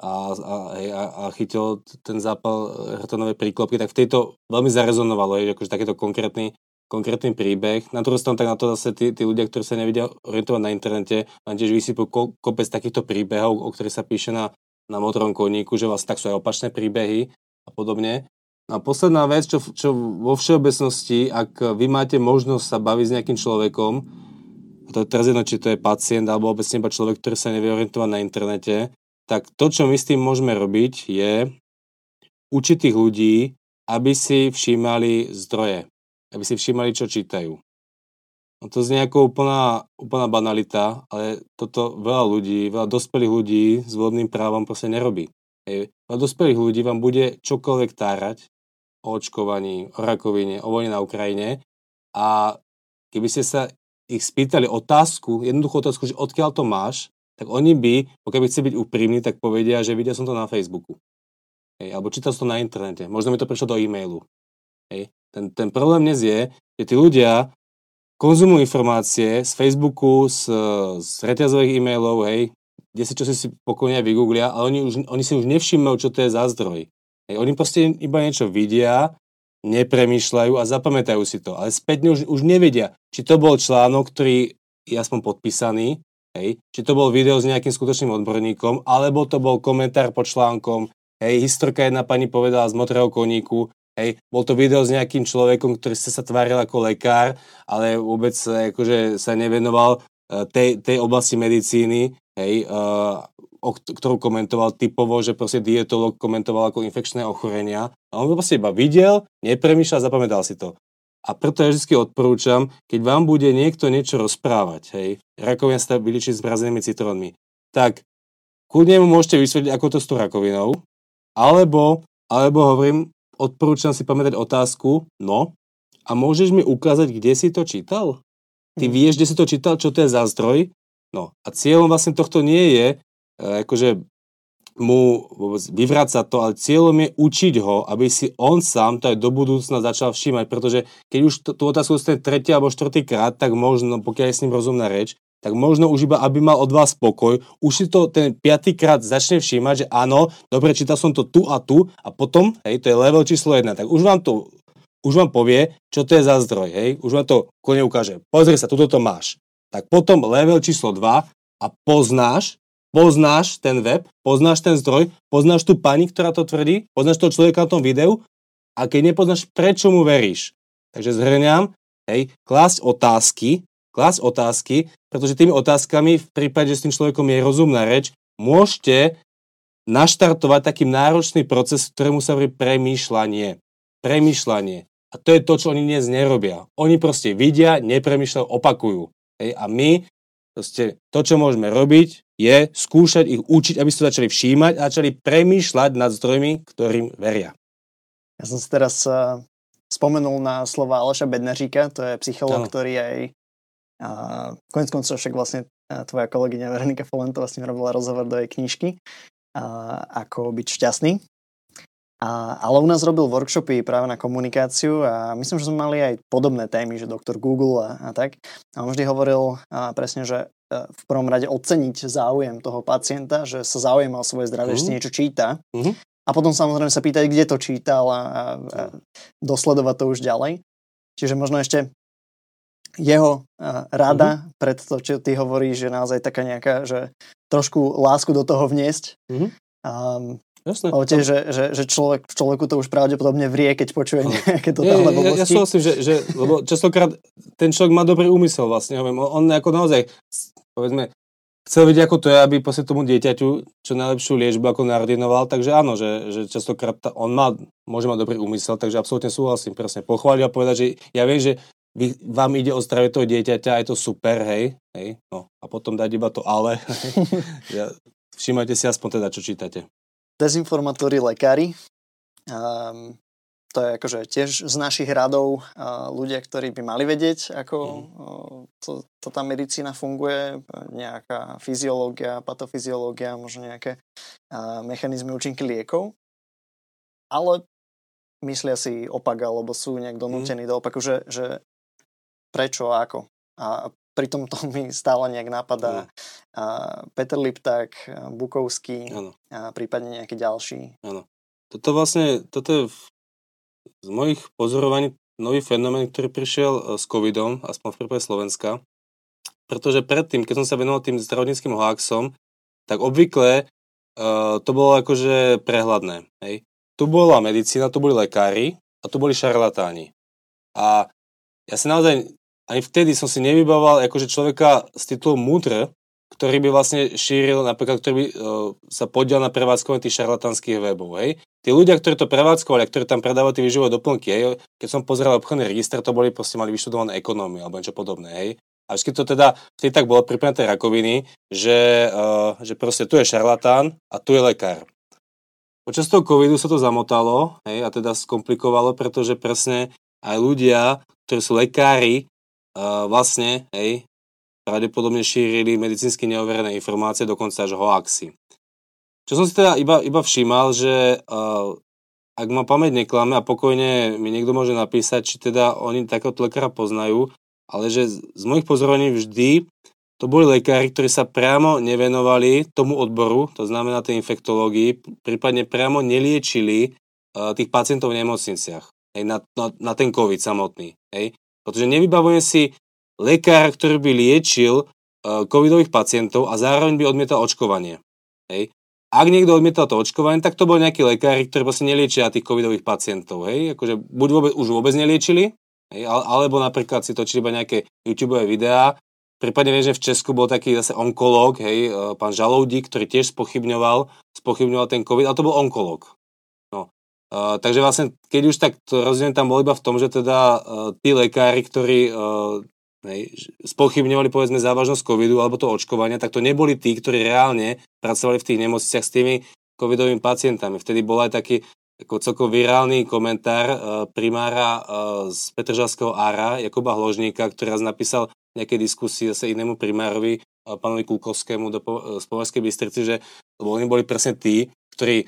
a, a, a, chytil ten zápal hrtonovej príklopky, tak v tejto veľmi zarezonovalo, je, akože takéto konkrétny konkrétny príbeh. Na druhú stranu tak na to zase tí, tí ľudia, ktorí sa nevedia orientovať na internete, vám tiež vysypú ko, kopec takýchto príbehov, o ktorých sa píše na, na motorom koníku, že vlastne tak sú aj opačné príbehy a podobne. A posledná vec, čo, čo vo všeobecnosti, ak vy máte možnosť sa baviť s nejakým človekom, a to je teraz jedno, či to je pacient alebo obecne iba človek, ktorý sa nevie orientovať na internete, tak to, čo my s tým môžeme robiť, je učiť tých ľudí, aby si všímali zdroje aby si všimali, čo čítajú. No to znie ako úplná, úplná banalita, ale toto veľa ľudí, veľa dospelých ľudí s vodným právom proste nerobí. Hej. Veľa dospelých ľudí vám bude čokoľvek tárať o očkovaní, o rakovine, o vojne na Ukrajine a keby ste sa ich spýtali otázku, jednoduchú otázku, že odkiaľ to máš, tak oni by, pokiaľ by chceli byť úprimní, tak povedia, že videl som to na Facebooku. Hej, alebo čítal som to na internete. Možno mi to prišlo do e-mailu. Hej. Ten, ten problém dnes je, že tí ľudia konzumujú informácie z Facebooku, z, z reťazových e-mailov, hej, kde si čo si, pokojne vygooglia, ale oni, už, oni si už nevšimnú, čo to je za zdroj. Hej, oni proste iba niečo vidia, nepremýšľajú a zapamätajú si to. Ale spätne už, už nevedia, či to bol článok, ktorý je aspoň podpísaný, hej, či to bol video s nejakým skutočným odborníkom, alebo to bol komentár pod článkom, hej, historka jedna pani povedala z motrého koníku, Hej, bol to video s nejakým človekom, ktorý sa tváril ako lekár, ale vôbec akože sa nevenoval e, tej, tej oblasti medicíny, hej, uh, o ktorú komentoval typovo, že proste dietolog komentoval ako infekčné ochorenia. A on to proste iba videl, nepremýšľal, zapamätal si to. A preto ja vždy odporúčam, keď vám bude niekto niečo rozprávať, hej, rakovina sa vyličiť s mrazenými citrónmi, tak kľudne mu môžete vysvetliť, ako to s tou rakovinou, alebo, alebo hovorím, odporúčam si pamätať otázku, no, a môžeš mi ukázať, kde si to čítal? Ty mhm. vieš, kde si to čítal, čo to je za zdroj? No a cieľom vlastne tohto nie je, e, akože mu vyvrácať to, ale cieľom je učiť ho, aby si on sám to aj do budúcna začal všímať, pretože keď už tú otázku dostane tretí alebo štvrtý krát, tak možno, pokiaľ je s ním rozumná reč, tak možno už iba, aby mal od vás spokoj, už si to ten piatýkrát začne všímať, že áno, dobre, čítal som to tu a tu a potom, hej, to je level číslo 1, tak už vám to, už vám povie, čo to je za zdroj, hej, už vám to kone ukáže, pozri sa, tuto to máš. Tak potom level číslo 2 a poznáš, poznáš ten web, poznáš ten zdroj, poznáš tú pani, ktorá to tvrdí, poznáš toho človeka na tom videu a keď nepoznáš, prečo mu veríš. Takže zhrňam, hej, klásť otázky, klásť otázky, pretože tými otázkami, v prípade, že s tým človekom je rozumná reč, môžete naštartovať taký náročný proces, ktorému sa hovorí premýšľanie. Premýšľanie. A to je to, čo oni dnes nerobia. Oni proste vidia, nepremýšľajú, opakujú. Hej? A my, proste, to, čo môžeme robiť, je skúšať ich učiť, aby ste začali všímať a začali premýšľať nad zdrojmi, ktorým veria. Ja som si teraz uh, spomenul na slova Aleša Bednaříka, to je psycholog, ktorý aj a konec koncov však vlastne tvoja kolegyňa Veronika Folentová s ním robila rozhovor do jej knižky a, ako byť šťastný. A, ale u nás robil workshopy práve na komunikáciu a myslím, že sme mali aj podobné témy, že doktor Google a, a tak. A on vždy hovoril a presne, že e, v prvom rade oceniť záujem toho pacienta, že sa zaujíma o svoje zdravie, mm. že si mhm. niečo číta. Mm-hmm. A potom samozrejme sa pýtať, kde to čítal a, a, a dosledovať to už ďalej. Čiže možno ešte jeho rada uh-huh. pred to, čo ty hovoríš, že naozaj taká nejaká, že trošku lásku do toho vniesť. Uh-huh. Um, Jasné. Ale tiež, že, že, že človek, človeku to už pravdepodobne vrie, keď počuje nejaké totálne ja, ja, ja súhlasím, že, že lebo častokrát ten človek má dobrý úmysel vlastne. Hovorím, on ako naozaj, povedzme, chcel vidieť, ako to je, aby posle tomu dieťaťu čo najlepšiu liečbu ako narodinoval, takže áno, že, že častokrát on má, môže mať dobrý úmysel, takže absolútne súhlasím, presne. Pochváliť a povedať, že ja viem, že vy, vám ide o zdravie toho dieťaťa, je to super, hej, hej, no a potom dať iba to ale. ja, všimajte si aspoň teda, čo čítate. Dezinformatóri lekári. Um, to je akože tiež z našich radov ľudia, ktorí by mali vedieť, ako mm. to, to tá medicína funguje, nejaká fyziológia, patofyziológia, možno nejaké mechanizmy účinky liekov. Ale myslia si opak, alebo sú nejak donútení mm. do opaku, že, že prečo a ako. A pritom to mi stále nejak napadá mm. Peter Lipták, Bukovský a prípadne nejaký ďalší. Áno. Toto vlastne, toto je z mojich pozorovaní nový fenomén, ktorý prišiel e, s covidom, aspoň v prípade Slovenska, pretože predtým, keď som sa venoval tým zdravotníckým hoaxom, tak obvykle uh, to bolo akože prehľadné. Hej. Tu bola medicína, tu boli lekári a tu boli šarlatáni. A ja si naozaj, ani vtedy som si nevybával akože človeka z titulu múdr, ktorý by vlastne šíril, napríklad, ktorý by uh, sa podiel na prevádzkovanie tých šarlatánskych webov, hej. Tí ľudia, ktorí to prevádzkovali ktorí tam predávali tie výživové doplnky, hej, keď som pozeral obchodný register, to boli proste mali vyštudované ekonómiu alebo niečo podobné, hej. A vždy to teda, vtedy tak bolo pri tej rakoviny, že, uh, že proste tu je šarlatán a tu je lekár. Počas toho covidu sa to zamotalo, hej, a teda skomplikovalo, pretože presne aj ľudia, ktorí sú lekári, uh, vlastne, hej, pravdepodobne šírili medicínsky neoverené informácie, dokonca až hoaxy. Čo som si teda iba, iba všímal, že uh, ak ma pamäť neklame a pokojne mi niekto môže napísať, či teda oni takéhoto lekára poznajú, ale že z, z mojich pozorovaní vždy to boli lekári, ktorí sa priamo nevenovali tomu odboru, to znamená tej infektológii, prípadne priamo neliečili uh, tých pacientov v nemocniciach, hej, na, na, na ten COVID samotný. Hej. Pretože nevybavujem si lekár, ktorý by liečil uh, covidových pacientov a zároveň by odmietal očkovanie. Hej. Ak niekto odmietal to očkovanie, tak to bol nejaký lekári, ktorí vlastne neliečia tých covidových pacientov. Hej. Akože buď vôbec, už vôbec neliečili, hej, alebo napríklad si točili iba nejaké YouTube videá. Prípadne viem, že v Česku bol taký zase onkológ, hej, e, pán Žaloudík, ktorý tiež spochybňoval, spochybňoval ten COVID, ale to bol onkológ. Takže vlastne, keď už tak to rozdiel tam bol iba v tom, že teda uh, tí lekári, ktorí uh, hej, spochybňovali povedzme závažnosť covidu alebo to očkovania, tak to neboli tí, ktorí reálne pracovali v tých nemocniciach s tými covidovými pacientami. Vtedy bol aj taký ako celkom virálny komentár uh, primára uh, z Petržalského ára Jakuba Hložníka, ktorý raz napísal nejaké diskusii zase inému primárovi, uh, pánovi Kulkovskému do, z Povarskej Bystrici, že oni boli presne tí, ktorí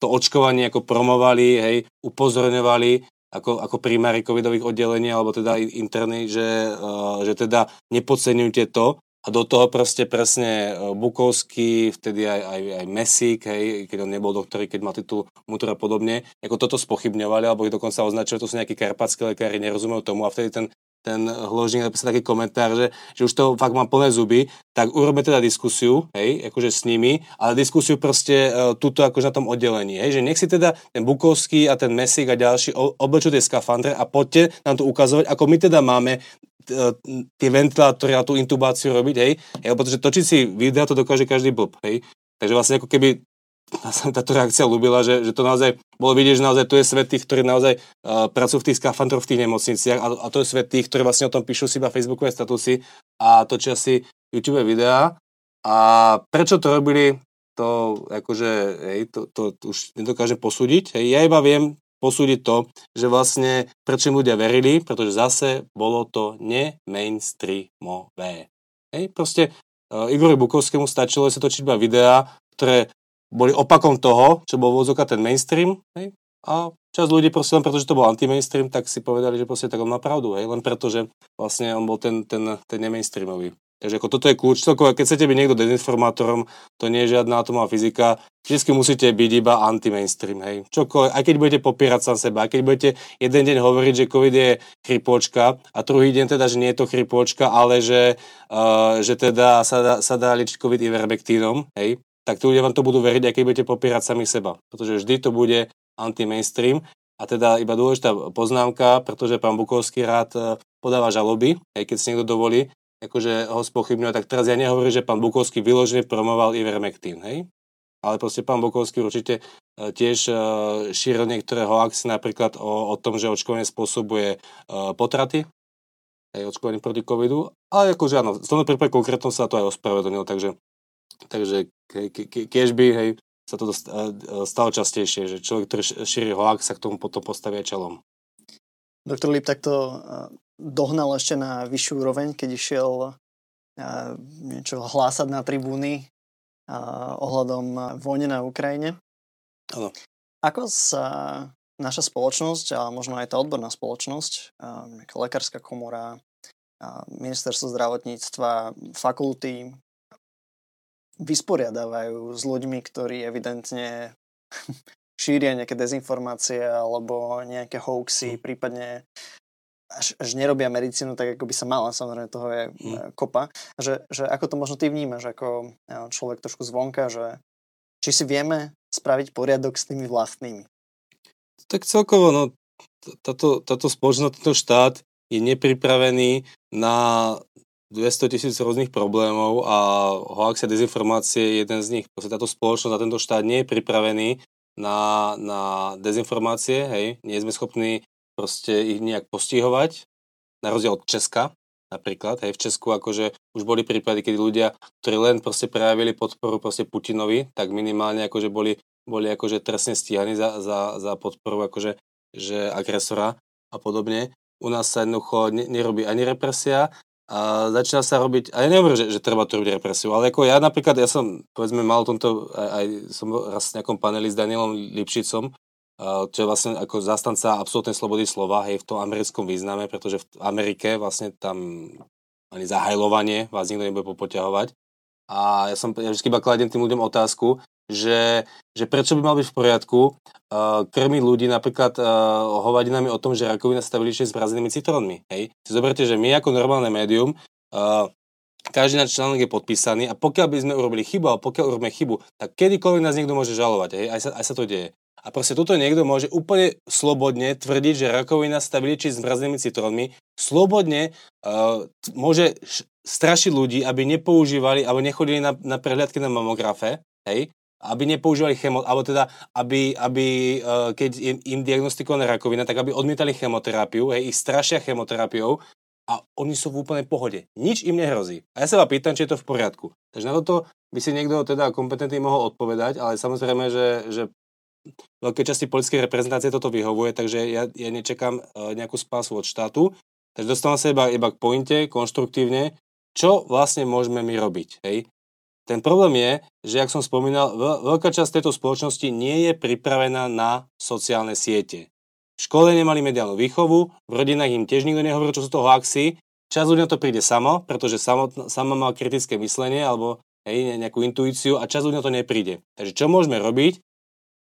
to očkovanie ako promovali, hej, upozorňovali ako, ako primári covidových oddelení, alebo teda interní, že, uh, že teda nepodceňujte to, a do toho proste presne uh, Bukovský, vtedy aj, aj, aj Mesík, hej, keď on nebol doktor, keď mal titul Mutura a podobne, ako toto spochybňovali, alebo ich dokonca označili, to sú nejakí karpatskí lekári, nerozumejú tomu. A vtedy ten ten hložník napísal taký komentár, že, že už to fakt mám plné zuby, tak urobme teda diskusiu, hej, akože s nimi, ale diskusiu proste uh, túto akože na tom oddelení, hej, že nech si teda ten Bukovský a ten Mesík a ďalší oblečú tie skafandre a poďte nám to ukazovať, ako my teda máme uh, tie ventilátory a tú intubáciu robiť, hej, hej pretože točiť si videa to dokáže každý blb, hej, takže vlastne ako keby sa táto reakcia ľúbila, že, že to naozaj bolo vidieť, že naozaj tu je svet tých, ktorí naozaj uh, pracujú v tých skafandroch v tých nemocniciach a, a to je svet tých, ktorí vlastne o tom píšu si iba Facebookové statusy a točia si YouTube videá. A prečo to robili, to akože, hej, to, to, to už nedokážem posúdiť. Hej, ja iba viem posúdiť to, že vlastne prečo ľudia verili, pretože zase bolo to ne-mainstreamové. Hej, proste uh, Igorovi Bukovskému stačilo sa točiť iba videá, ktoré boli opakom toho, čo bol vôzoka ten mainstream, hej? a časť ľudí proste len preto, že to bol anti-mainstream, tak si povedali, že proste tak on má pravdu, hej? len preto, že vlastne on bol ten, ten, ten nemainstreamový. Takže ako toto je kľúč, celkovo, keď chcete byť niekto dezinformátorom, to nie je žiadna atomová fyzika, vždy musíte byť iba anti-mainstream, hej. Čokoľvek, aj keď budete popierať sám seba, aj keď budete jeden deň hovoriť, že COVID je chrypôčka a druhý deň teda, že nie je to chrypôčka, ale že, uh, že teda sa dá, sa dá liečiť COVID ivermektínom, hej, tak tí ľudia vám to budú veriť, aj keď budete popierať sami seba. Pretože vždy to bude anti-mainstream. A teda iba dôležitá poznámka, pretože pán Bukovský rád e, podáva žaloby, aj keď si niekto dovolí, akože ho spochybňuje, tak teraz ja nehovorím, že pán Bukovský vyložene promoval Ivermectin, hej? Ale proste pán Bukovský určite e, tiež e, šíril niektoré hoaxy, napríklad o, o tom, že očkovanie spôsobuje potraty, aj očkovanie proti covidu, ale akože áno, v tomto prípade konkrétnom sa to aj ospravedlnil, takže Takže ke, ke, keď by, hej, sa to dost, stalo častejšie, že človek, ktorý šíri hoax, sa k tomu potom postavia čelom. Doktor Lip takto dohnal ešte na vyššiu úroveň, keď išiel niečo hlásať na tribúny ohľadom vojny na Ukrajine. Ano. Ako sa naša spoločnosť a možno aj tá odborná spoločnosť, lekárska komora, ministerstvo zdravotníctva, fakulty vysporiadávajú s ľuďmi, ktorí evidentne šíria nejaké dezinformácie alebo nejaké hoaxy, mm. prípadne až, až nerobia medicínu tak, ako by sa mala, samozrejme toho je mm. kopa. Že, že ako to možno ty vnímaš, ako človek trošku zvonka, že či si vieme spraviť poriadok s tými vlastnými? Tak celkovo, no, táto, táto spoločnosť, tento štát je nepripravený na 200 tisíc rôznych problémov a hoax a dezinformácie je jeden z nich. Proste táto spoločnosť a tento štát nie je pripravený na, na dezinformácie, hej, nie sme schopní proste ich nejak postihovať, na rozdiel od Česka, napríklad, hej, v Česku akože už boli prípady, keď ľudia, ktorí len proste prejavili podporu proste Putinovi, tak minimálne akože boli, boli akože trestne stíhaní za, za, za podporu akože že agresora a podobne. U nás sa jednoducho nerobí ani represia a začína sa robiť, a ja nehovorím, že, že treba to robiť represiu, ale ako ja napríklad, ja som, povedzme, mal tomto, aj, aj som raz v nejakom paneli s Danielom Lipšicom, čo je vlastne ako zastanca absolútnej slobody slova, hej, v tom americkom význame, pretože v Amerike vlastne tam ani zahajlovanie vás nikto nebude popoťahovať. A ja som, ja vždy iba kladem tým ľuďom otázku, že, že prečo by mal byť v poriadku uh, krmiť ľudí napríklad uh, hovadinami o tom, že rakovina sa vyliečie s brazenými citrónmi. Hej? Si zoberte, že my ako normálne médium uh, každý náš článok je podpísaný a pokiaľ by sme urobili chybu, alebo pokiaľ urobíme chybu, tak kedykoľvek nás niekto môže žalovať, hej? Aj, sa, aj sa to deje. A proste tuto niekto môže úplne slobodne tvrdiť, že rakovina sa vylieči s mrazenými citrónmi, slobodne uh, môže strašiť ľudí, aby nepoužívali alebo nechodili na, na prehliadky na mamografe, hej, aby nepoužívali chemo, alebo teda, aby, aby uh, keď je im diagnostikovaná rakovina, tak aby odmietali chemoterapiu, hej, ich strašia chemoterapiou a oni sú v úplnej pohode. Nič im nehrozí. A ja sa vám pýtam, či je to v poriadku. Takže na toto by si niekto teda kompetentný mohol odpovedať, ale samozrejme, že, že veľké časti politickej reprezentácie toto vyhovuje, takže ja, ja nečakám uh, nejakú spásu od štátu. Takže dostávam sa iba, iba k pointe, konštruktívne, čo vlastne môžeme my robiť. Hej? Ten problém je, že, jak som spomínal, veľká časť tejto spoločnosti nie je pripravená na sociálne siete. V škole nemali mediálnu výchovu, v rodinách im tiež nikto nehovoril, čo sú to hoaxy. Čas ľudia to príde samo, pretože samo, sama má kritické myslenie alebo hej, nejakú intuíciu a čas ľudia to nepríde. Takže čo môžeme robiť?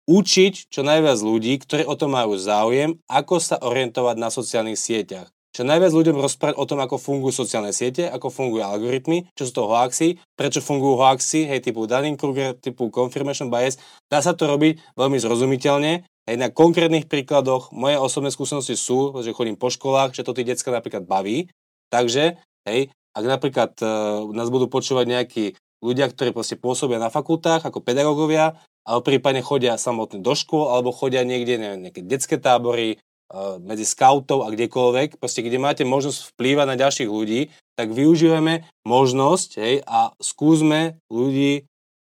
Učiť čo najviac ľudí, ktorí o to majú záujem, ako sa orientovať na sociálnych sieťach čo najviac ľuďom rozprávať o tom, ako fungujú sociálne siete, ako fungujú algoritmy, čo sú to hoaxy, prečo fungujú hoaxy, hej, typu Dunning-Kruger, typu confirmation bias. Dá sa to robiť veľmi zrozumiteľne, hej, na konkrétnych príkladoch. Moje osobné skúsenosti sú, že chodím po školách, že to tí decka napríklad baví. Takže, hej, ak napríklad uh, nás budú počúvať nejakí ľudia, ktorí proste pôsobia na fakultách ako pedagógovia, alebo prípadne chodia samotne do škôl, alebo chodia niekde, neviem, nejaké detské tábory, medzi scoutov a kdekoľvek, proste kde máte možnosť vplývať na ďalších ľudí, tak využívame možnosť hej, a skúsme ľudí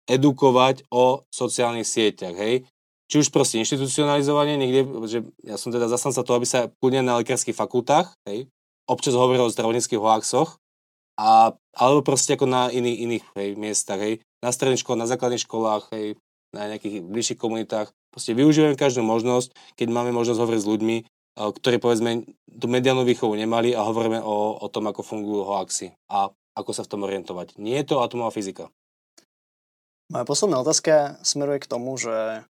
edukovať o sociálnych sieťach. Hej. Či už proste institucionalizovanie, niekde, že ja som teda zastanca toho, aby sa kľudne na lekárskych fakultách, hej, občas hovoril o zdravotníckých hoaxoch, a, alebo proste ako na iných, iných hej, miestach, hej, na stredných školách, na základných školách, hej, na nejakých bližších komunitách. Proste využívame každú možnosť, keď máme možnosť hovoriť s ľuďmi, ktorí povedzme tú mediálnu výchovu nemali a hovoríme o, o tom, ako fungujú hoaxy a ako sa v tom orientovať. Nie je to atomová fyzika. Moja posledná otázka smeruje k tomu, že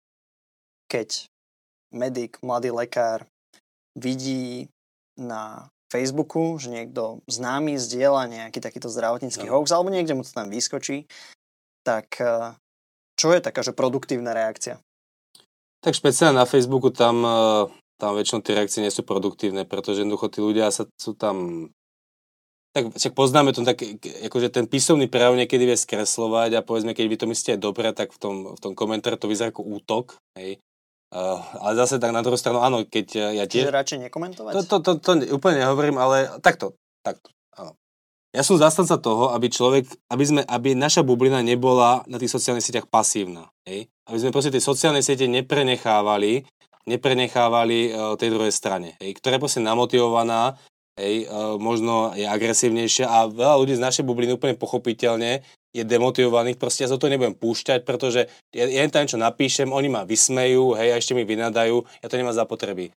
keď medic, mladý lekár vidí na Facebooku, že niekto známy zdieľa nejaký takýto zdravotnícky no. hoax, alebo niekde mu to tam vyskočí, tak eh, čo je taká, že produktívna reakcia? Tak špeciálne na Facebooku tam, e, tam väčšinou tie reakcie nie sú produktívne, pretože jednoducho tí ľudia sa, sú tam tak však poznáme to tak, akože ten písomný prejav niekedy vie skreslovať a povedzme, keď vy to myslíte dobre, tak v tom, v tom komentári to vyzerá ako útok, hej. Uh, ale zase tak na druhú stranu, áno, keď ja tiež... Čiže radšej nekomentovať? To, to, to, to úplne nehovorím, ale takto, takto, áno. Ja som zastanca toho, aby človek, aby, sme, aby naša bublina nebola na tých sociálnych sieťach pasívna. Hej? Aby sme proste tie sociálne siete neprenechávali, neprenechávali uh, tej druhej strane, hej, ktorá je proste namotivovaná, hej, uh, možno je agresívnejšia a veľa ľudí z našej bubliny úplne pochopiteľne je demotivovaných, proste ja sa to nebudem púšťať, pretože ja, ja tam niečo napíšem, oni ma vysmejú, hej, a ešte mi vynadajú, ja to nemám zapotreby.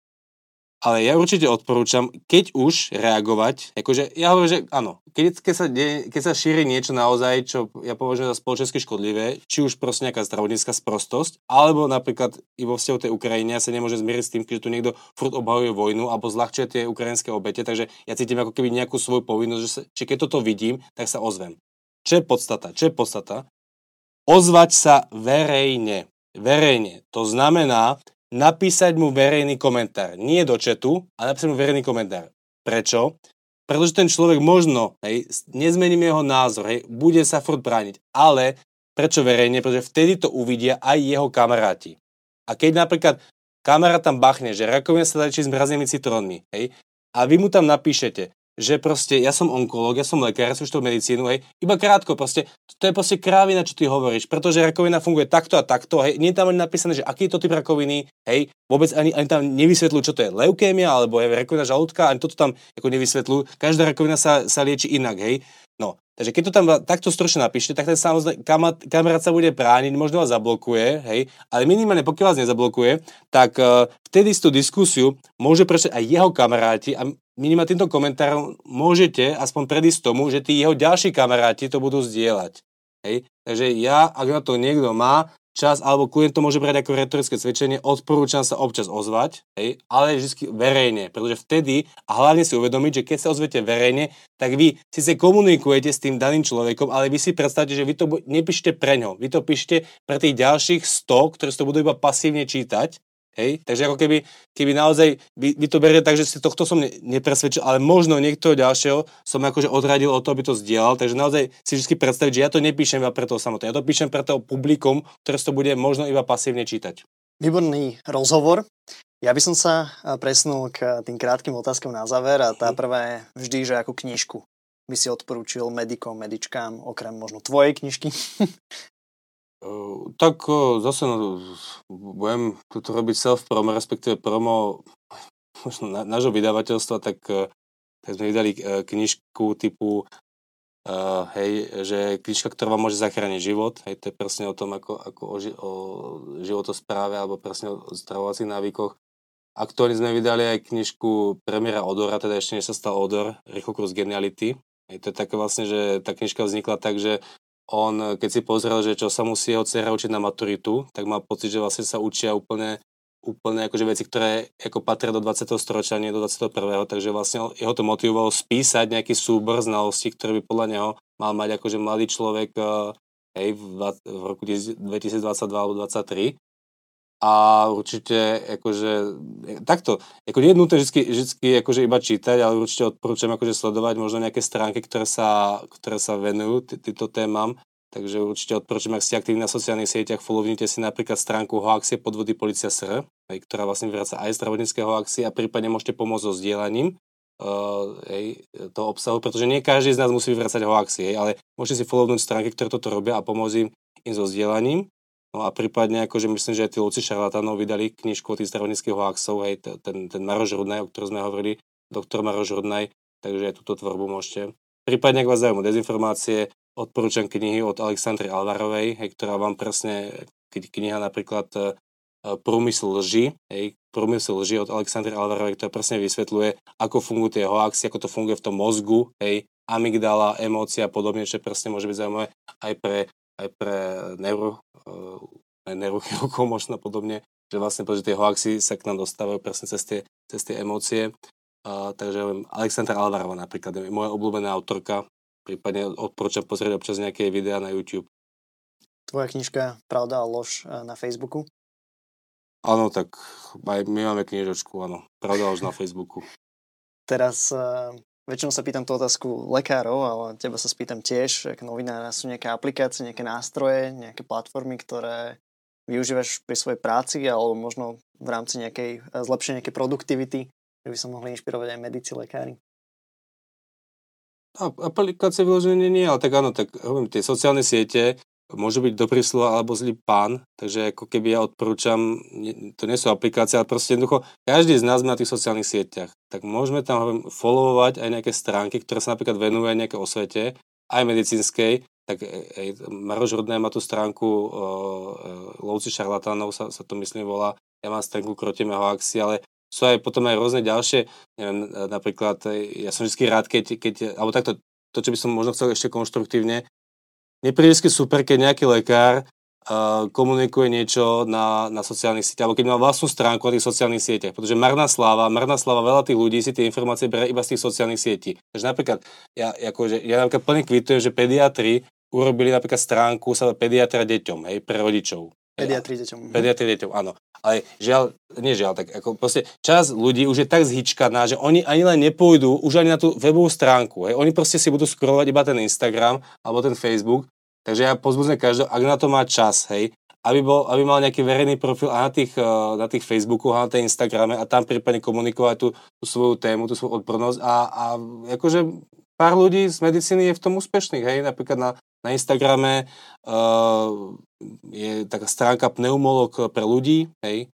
Ale ja určite odporúčam, keď už reagovať, akože ja hovorím, že áno, keď, keď, sa, de, keď sa šíri niečo naozaj, čo ja považujem za spoločensky škodlivé, či už proste nejaká zdravotnícka sprostosť, alebo napríklad i vo vzťahu tej Ukrajine, ja sa nemôže zmieriť s tým, že tu niekto furt obhajuje vojnu alebo zľahčuje tie ukrajinské obete, takže ja cítim ako keby nejakú svoju povinnosť, že, sa, že keď toto vidím, tak sa ozvem. Čo je podstata? Čo je podstata? Ozvať sa verejne. Verejne. To znamená, napísať mu verejný komentár. Nie do četu, ale napísať mu verejný komentár. Prečo? Pretože ten človek možno, hej, nezmením jeho názor, hej, bude sa furt brániť. Ale prečo verejne? Pretože vtedy to uvidia aj jeho kamaráti. A keď napríklad kamarát tam bachne, že rakovina sa liečí s mrazenými citrónmi, hej, a vy mu tam napíšete, že proste ja som onkológ, ja som lekár, ja som študol medicínu, hej, iba krátko, proste, to je proste krávina, čo ty hovoríš, pretože rakovina funguje takto a takto, hej, nie je tam ani napísané, že aký je to typ rakoviny, hej, vôbec ani, ani tam nevysvetľujú, čo to je leukémia, alebo je rakovina žalúdka, ani toto tam ako nevysvetľujú, každá rakovina sa, sa lieči inak, hej, no, Takže keď to tam takto stručne napíšte, tak ten samozrejme kamarát sa bude brániť, možno vás zablokuje, hej, ale minimálne pokiaľ vás nezablokuje, tak uh, vtedy tú diskusiu môže prečať aj jeho kamaráti a minimálne týmto komentárom môžete aspoň predísť tomu, že tí jeho ďalší kamaráti to budú zdieľať. Hej? Takže ja, ak na to niekto má čas, alebo klient to môže brať ako retorické cvičenie, odporúčam sa občas ozvať, hej? ale vždy verejne, pretože vtedy, a hlavne si uvedomiť, že keď sa ozvete verejne, tak vy síce komunikujete s tým daným človekom, ale vy si predstavte, že vy to nepíšte pre ňo, vy to píšte pre tých ďalších 100, ktorí si to budú iba pasívne čítať Hej? Takže ako keby, keby naozaj, vy, vy to beriete tak, že si tohto som ne, nepresvedčil, ale možno niektoho ďalšieho som akože odradil o to, aby to zdieľal, takže naozaj si vždy predstaviť, že ja to nepíšem iba pre toho samotného, ja to píšem pre toho publikum, ktoré to bude možno iba pasívne čítať. Výborný rozhovor. Ja by som sa presnul k tým krátkým otázkam na záver a tá mhm. prvá je vždy, že ako knižku by si odporúčil medikom, medičkám, okrem možno tvojej knižky, tak zase no, budem tu robiť self-promo, respektíve promo na, nášho vydavateľstva, tak, tak sme vydali knižku typu uh, hej, že knižka, ktorá vám môže zachrániť život, hej, to je presne o tom, ako, ako o, ži, o životospráve alebo presne o zdravovacích návykoch. Aktuálne sme vydali aj knižku premiéra Odora, teda ešte než sa stal Odor, Rýchlo kurz geniality. Hej, to je také vlastne, že tá knižka vznikla tak, že on, keď si pozrel, že čo sa musí jeho dcera učiť na maturitu, tak má pocit, že vlastne sa učia úplne, úplne akože veci, ktoré ako patria do 20. storočia, nie do 21. Takže vlastne jeho to motivovalo spísať nejaký súbor znalostí, ktoré by podľa neho mal mať akože mladý človek eh, hej, v, v roku 2022 alebo 2023 a určite akože takto, ako nie je nutné vždy, vždy akože iba čítať, ale určite odporúčam akože sledovať možno nejaké stránky, ktoré sa, ktoré sa venujú týmto témam, takže určite odporúčam, ak ste aktívni na sociálnych sieťach, follownite si napríklad stránku Hoaxie podvody Policia SR, ktorá vlastne vyvraca aj zdravotnícke hoaxy a prípadne môžete pomôcť so zdieľaním uh, hej, toho obsahu, pretože nie každý z nás musí vyvracať hoaxy, hej, ale môžete si follownúť stránky, ktoré toto robia a pomôcť im, im so zdieľaním. No a prípadne, akože myslím, že aj tí Luci šarlatánov vydali knižku o tých zdravotníckých hoaxov, hej, ten, ten Maroš Rudnaj, o ktorom sme hovorili, doktor Maroš Rudnaj, takže aj túto tvorbu môžete. Prípadne, ak vás zaujímajú dezinformácie, odporúčam knihy od Alexandry Alvarovej, hej, ktorá vám presne, kniha napríklad e, Prúmysl lži, hej, Prúmysl lži od Alexandry Alvarovej, ktorá presne vysvetľuje, ako fungujú tie hoaxy, ako to funguje v tom mozgu, hej, amygdala, emócia a podobne, čo presne môže byť zaujímavé aj pre aj pre neuro, uh, neurochirurgov možno podobne, že vlastne že tie hoaxy sa k nám dostávajú presne cez tie, cez tie emócie. Uh, takže viem, Alexandra Alvarova napríklad je moja obľúbená autorka, prípadne odporúčam pozrieť občas nejaké videá na YouTube. Tvoja knižka Pravda a lož e, na Facebooku? Áno, tak aj my máme knižočku, áno. Pravda a lož na Facebooku. Teraz uh, Väčšinou sa pýtam tú otázku lekárov, ale teba sa spýtam tiež, ako novinára sú nejaké aplikácie, nejaké nástroje, nejaké platformy, ktoré využívaš pri svojej práci alebo možno v rámci nejakej eh, zlepšenia nejakej produktivity, že by sa mohli inšpirovať aj medici, lekári. A, aplikácie vyložené nie, ale tak áno, tak hovorím, tie sociálne siete, môže byť dobrý slovo alebo zlý pán, takže ako keby ja odporúčam, to nie sú aplikácie, ale proste jednoducho, každý z nás na tých sociálnych sieťach, tak môžeme tam followovať aj nejaké stránky, ktoré sa napríklad venujú aj nejaké osvete, aj medicínskej, tak ej, Maroš Rudné má tú stránku uh, Lovci šarlatánov, sa, sa to myslím volá, ja mám stránku Krotíme hoaxi, ale sú aj potom aj rôzne ďalšie, neviem, napríklad, ja som vždy rád, keď, keď alebo takto, to, čo by som možno chcel ešte konštruktívne, nepríde super, keď nejaký lekár uh, komunikuje niečo na, na sociálnych sieťach, alebo keď má vlastnú stránku na tých sociálnych sieťach, pretože marná sláva, marná sláva, veľa tých ľudí si tie informácie berie iba z tých sociálnych sietí. Takže napríklad, ja, akože, ja napríklad plne kvitujem, že pediatri urobili napríklad stránku sa pediatra deťom, hej, pre rodičov. Pediatri deťom. Pediatri deťom, áno. Ale žiaľ, nie žiaľ, tak ako proste čas ľudí už je tak zhyčkaná, že oni ani len nepôjdu už ani na tú webovú stránku. Hej. Oni proste si budú scrollovať iba ten Instagram alebo ten Facebook. Takže ja pozbudzem každého, ak na to má čas, hej, aby, bol, aby mal nejaký verejný profil a na tých, eh, na tých Facebooku a na tej Instagrame a tam prípadne komunikovať tú, tú svoju tému, tú svoju odbornosť a, a akože pár ľudí z medicíny je v tom úspešných, hej, napríklad na, na Instagrame uh, je taká stránka pneumolog pre ľudí, hej,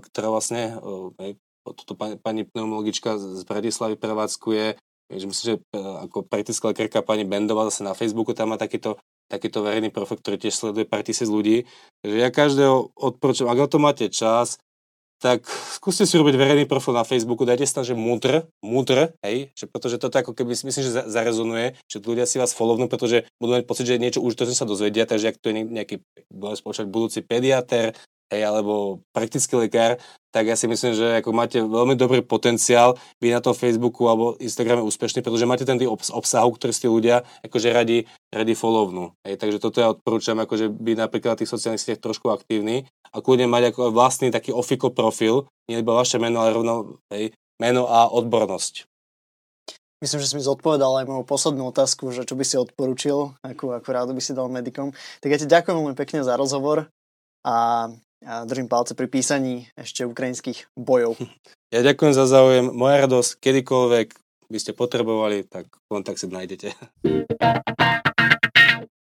ktorá vlastne, uh, hej, toto pani, pani pneumologička z Bratislavy prevádzkuje, že myslím, že uh, ako praktická lekárka pani Bendová zase na Facebooku tam má takýto, takýto verejný profil, ktorý tiež sleduje pár tisíc ľudí. Takže ja každého odporúčam, ak na to máte čas, tak skúste si robiť verejný profil na Facebooku, dajte si tam, že mudr, mudr, hej, že pretože toto ako keby myslím, že zarezonuje, že ľudia si vás follownú, pretože budú mať pocit, že niečo už to sa dozvedia, takže ak to je nejaký, budeme spoločať budúci pediater, hej, alebo praktický lekár, tak ja si myslím, že ako máte veľmi dobrý potenciál byť na tom Facebooku alebo Instagrame úspešný, pretože máte ten obs- obsahu, ktorý ste ľudia akože radi, radi follownú. Hej, takže toto ja odporúčam akože byť napríklad na tých sociálnych sieťach trošku aktívny a kľudne mať ako vlastný taký ofiko profil, nie iba vaše meno, ale rovno hej, meno a odbornosť. Myslím, že si mi zodpovedal aj moju poslednú otázku, že čo by si odporúčil, ako, ako rádo by si dal medikom. Tak ja ti ďakujem veľmi pekne za rozhovor a a držím palce pri písaní ešte ukrajinských bojov. Ja ďakujem za záujem. Moja radosť, kedykoľvek by ste potrebovali, tak kontakt si nájdete.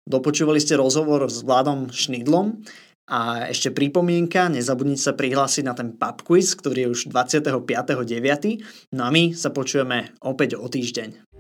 Dopočúvali ste rozhovor s Vladom Šnidlom a ešte pripomienka, nezabudnite sa prihlásiť na ten pub quiz, ktorý je už 25.9. No a my sa počujeme opäť o týždeň.